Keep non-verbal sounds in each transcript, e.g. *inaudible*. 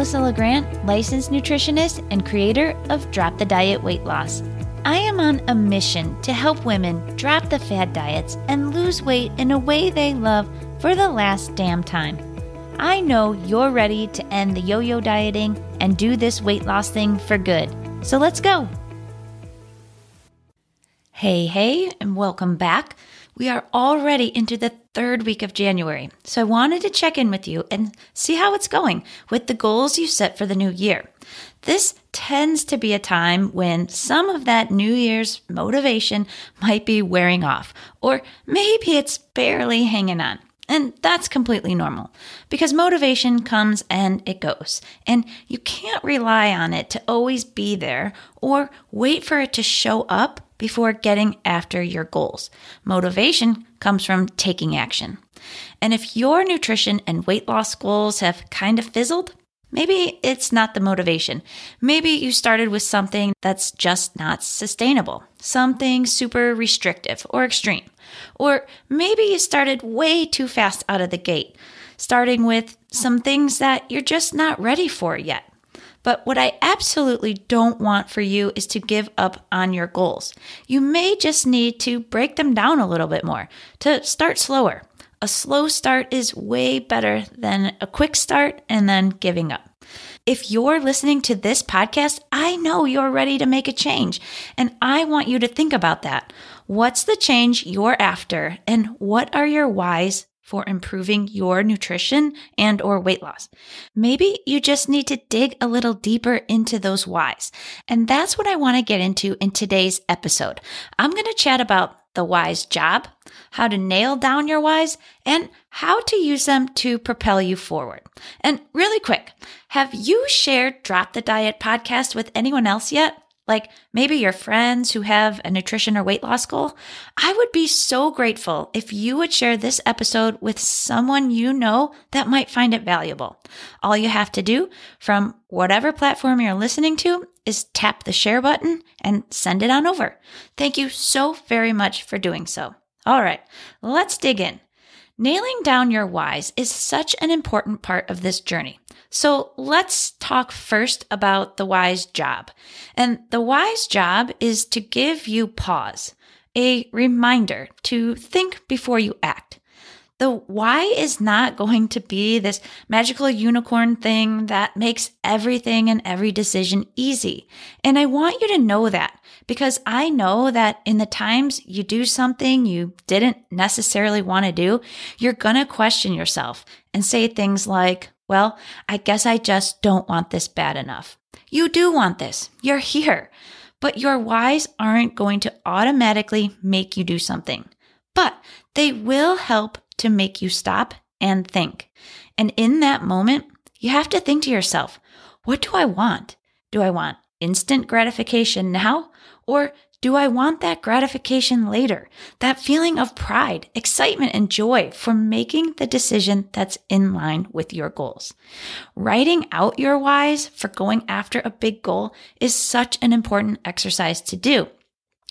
Melissa LeGrand, licensed nutritionist and creator of Drop the Diet Weight Loss. I am on a mission to help women drop the fad diets and lose weight in a way they love for the last damn time. I know you're ready to end the yo yo dieting and do this weight loss thing for good. So let's go. Hey, hey, and welcome back. We are already into the third week of January, so I wanted to check in with you and see how it's going with the goals you set for the new year. This tends to be a time when some of that New Year's motivation might be wearing off, or maybe it's barely hanging on. And that's completely normal because motivation comes and it goes. And you can't rely on it to always be there or wait for it to show up before getting after your goals. Motivation comes from taking action. And if your nutrition and weight loss goals have kind of fizzled, Maybe it's not the motivation. Maybe you started with something that's just not sustainable, something super restrictive or extreme. Or maybe you started way too fast out of the gate, starting with some things that you're just not ready for yet. But what I absolutely don't want for you is to give up on your goals. You may just need to break them down a little bit more, to start slower, a slow start is way better than a quick start and then giving up. If you're listening to this podcast, I know you're ready to make a change, and I want you to think about that. What's the change you're after, and what are your whys for improving your nutrition and or weight loss. Maybe you just need to dig a little deeper into those whys. And that's what I want to get into in today's episode. I'm going to chat about the whys job, how to nail down your whys, and how to use them to propel you forward. And really quick, have you shared Drop the Diet podcast with anyone else yet? Like maybe your friends who have a nutrition or weight loss goal? I would be so grateful if you would share this episode with someone you know that might find it valuable. All you have to do from whatever platform you're listening to is tap the share button and send it on over. Thank you so very much for doing so. All right, let's dig in. Nailing down your whys is such an important part of this journey. So let's talk first about the whys job. And the whys job is to give you pause, a reminder to think before you act. The why is not going to be this magical unicorn thing that makes everything and every decision easy. And I want you to know that because I know that in the times you do something you didn't necessarily want to do, you're going to question yourself and say things like, well, I guess I just don't want this bad enough. You do want this. You're here. But your whys aren't going to automatically make you do something, but they will help to make you stop and think. And in that moment, you have to think to yourself, what do I want? Do I want instant gratification now? Or do I want that gratification later? That feeling of pride, excitement, and joy for making the decision that's in line with your goals. Writing out your whys for going after a big goal is such an important exercise to do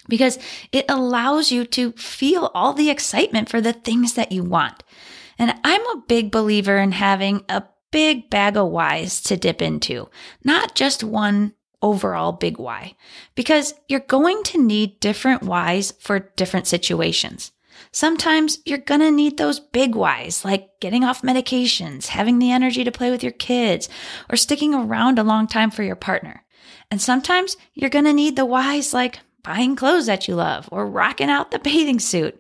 because it allows you to feel all the excitement for the things that you want. And I'm a big believer in having a big bag of whys to dip into, not just one overall big why, because you're going to need different whys for different situations. Sometimes you're going to need those big whys, like getting off medications, having the energy to play with your kids, or sticking around a long time for your partner. And sometimes you're going to need the whys like buying clothes that you love, or rocking out the *laughs* bathing suit,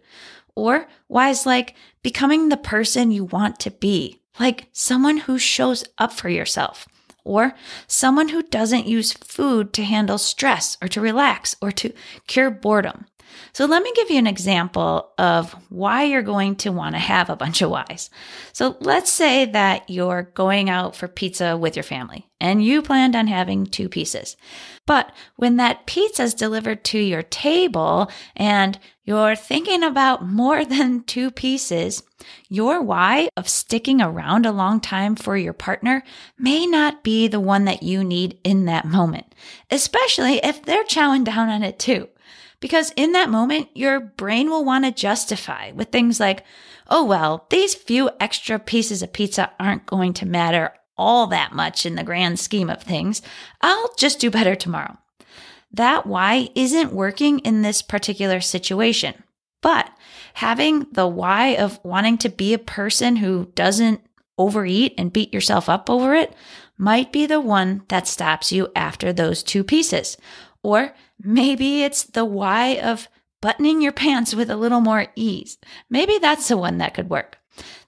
or whys like becoming the person you want to be, like someone who shows up for yourself, or someone who doesn't use food to handle stress or to relax or to cure boredom. So let me give you an example of why you're going to want to have a bunch of whys. So let's say that you're going out for pizza with your family and you planned on having two pieces. But when that pizza is delivered to your table and you're thinking about more *laughs* than two pieces, your why of sticking around a long time for your partner may not be the one that you need in that moment, especially if they're chowing down on it too. Because in that moment, your brain will want to justify with things like, oh, well, these few extra pieces of pizza aren't going to matter all that much in the grand scheme of things. I'll just do better tomorrow. That why isn't working in this particular situation. But having the why of wanting to be a person who doesn't overeat and beat yourself up over it might be the one that stops you after those two pieces. Or maybe it's the why of buttoning your pants with a little more ease. Maybe that's the one that could work.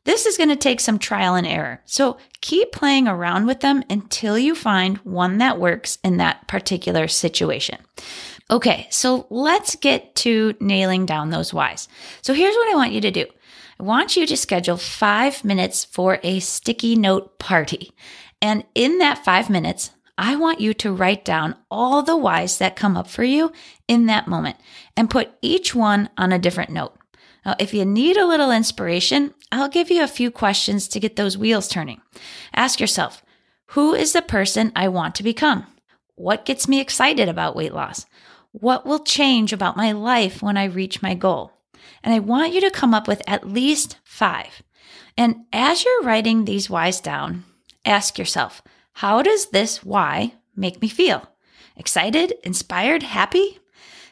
This is going to take some trial and error. So keep playing around with them until you find one that works in that particular situation. Okay, so let's get to nailing down those whys. So here's what I want you to do. I want you to schedule five minutes for a sticky note party. And in that five minutes, I want you to write down all the whys that come up for you in that moment and put each one on a different note. Now, if you need a little inspiration, I'll give you a few questions to get those wheels turning. Ask yourself, who is the person I want to become? What gets me excited about weight loss? What will change about my life when I reach my goal? And I want you to come up with at least five. And as you're writing these whys down, ask yourself, how does this why make me feel? Excited, inspired, happy?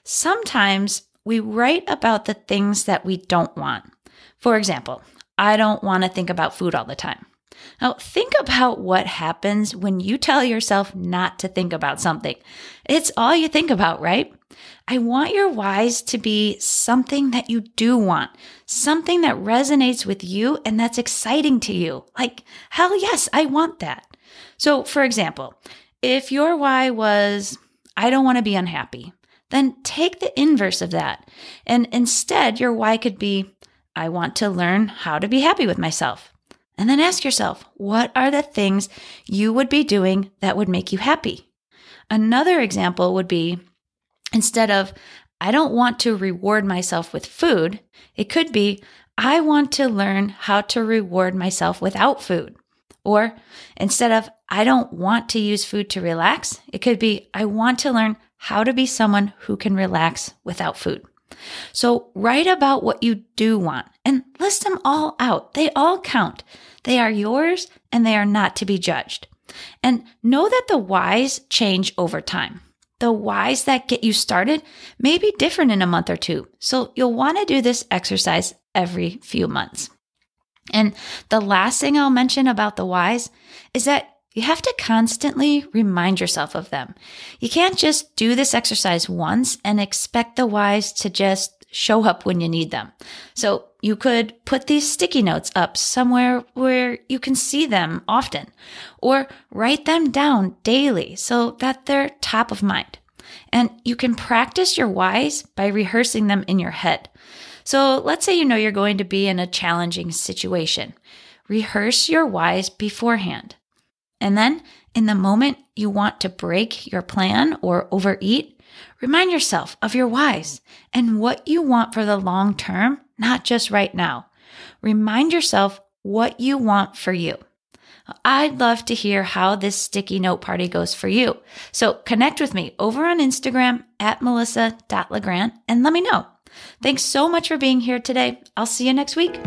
Sometimes we write about the things that we don't want. For example, I don't want to think about food all the time. Now, think about what happens when you tell yourself not to think about something. It's all you think about, right? I want your whys to be something that you do want, something that resonates with you and that's exciting to you. Like, hell yes, I want that. So, for example, if your why was, I don't want to be unhappy, then take the inverse of that. And instead, your why could be, I want to learn how to be happy with myself. And then ask yourself, what are the things you would be doing that would make you happy? Another example would be instead of, I don't want to reward myself with food, it could be, I want to learn how to reward myself without food. Or instead of, I don't want to use food to relax, it could be, I want to learn how to be someone who can relax without food. So write about what you do want and list them all out. They all count. They are yours and they are not to be judged. And know that the whys change over time. The whys that get you started may be different in a month or two. So you'll want to do this exercise every few months. And the last thing I'll mention about the whys is that you have to constantly remind yourself of them. You can't just do this exercise once and expect the whys to just show up when you need them. So you could put these sticky notes up somewhere where you can see them often, or write them down daily so that they're top of mind. And you can practice your whys by rehearsing them in your head. So let's say you know you're going to be in a challenging situation. Rehearse your whys beforehand. And then in the moment you want to break your plan or overeat, remind yourself of your whys and what you want for the long term, not just right now. Remind yourself what you want for you. I'd love to hear how this sticky note party goes for you. So connect with me over on Instagram at melissa.legrand and let me know. Thanks so much for being here today. I'll see you next week.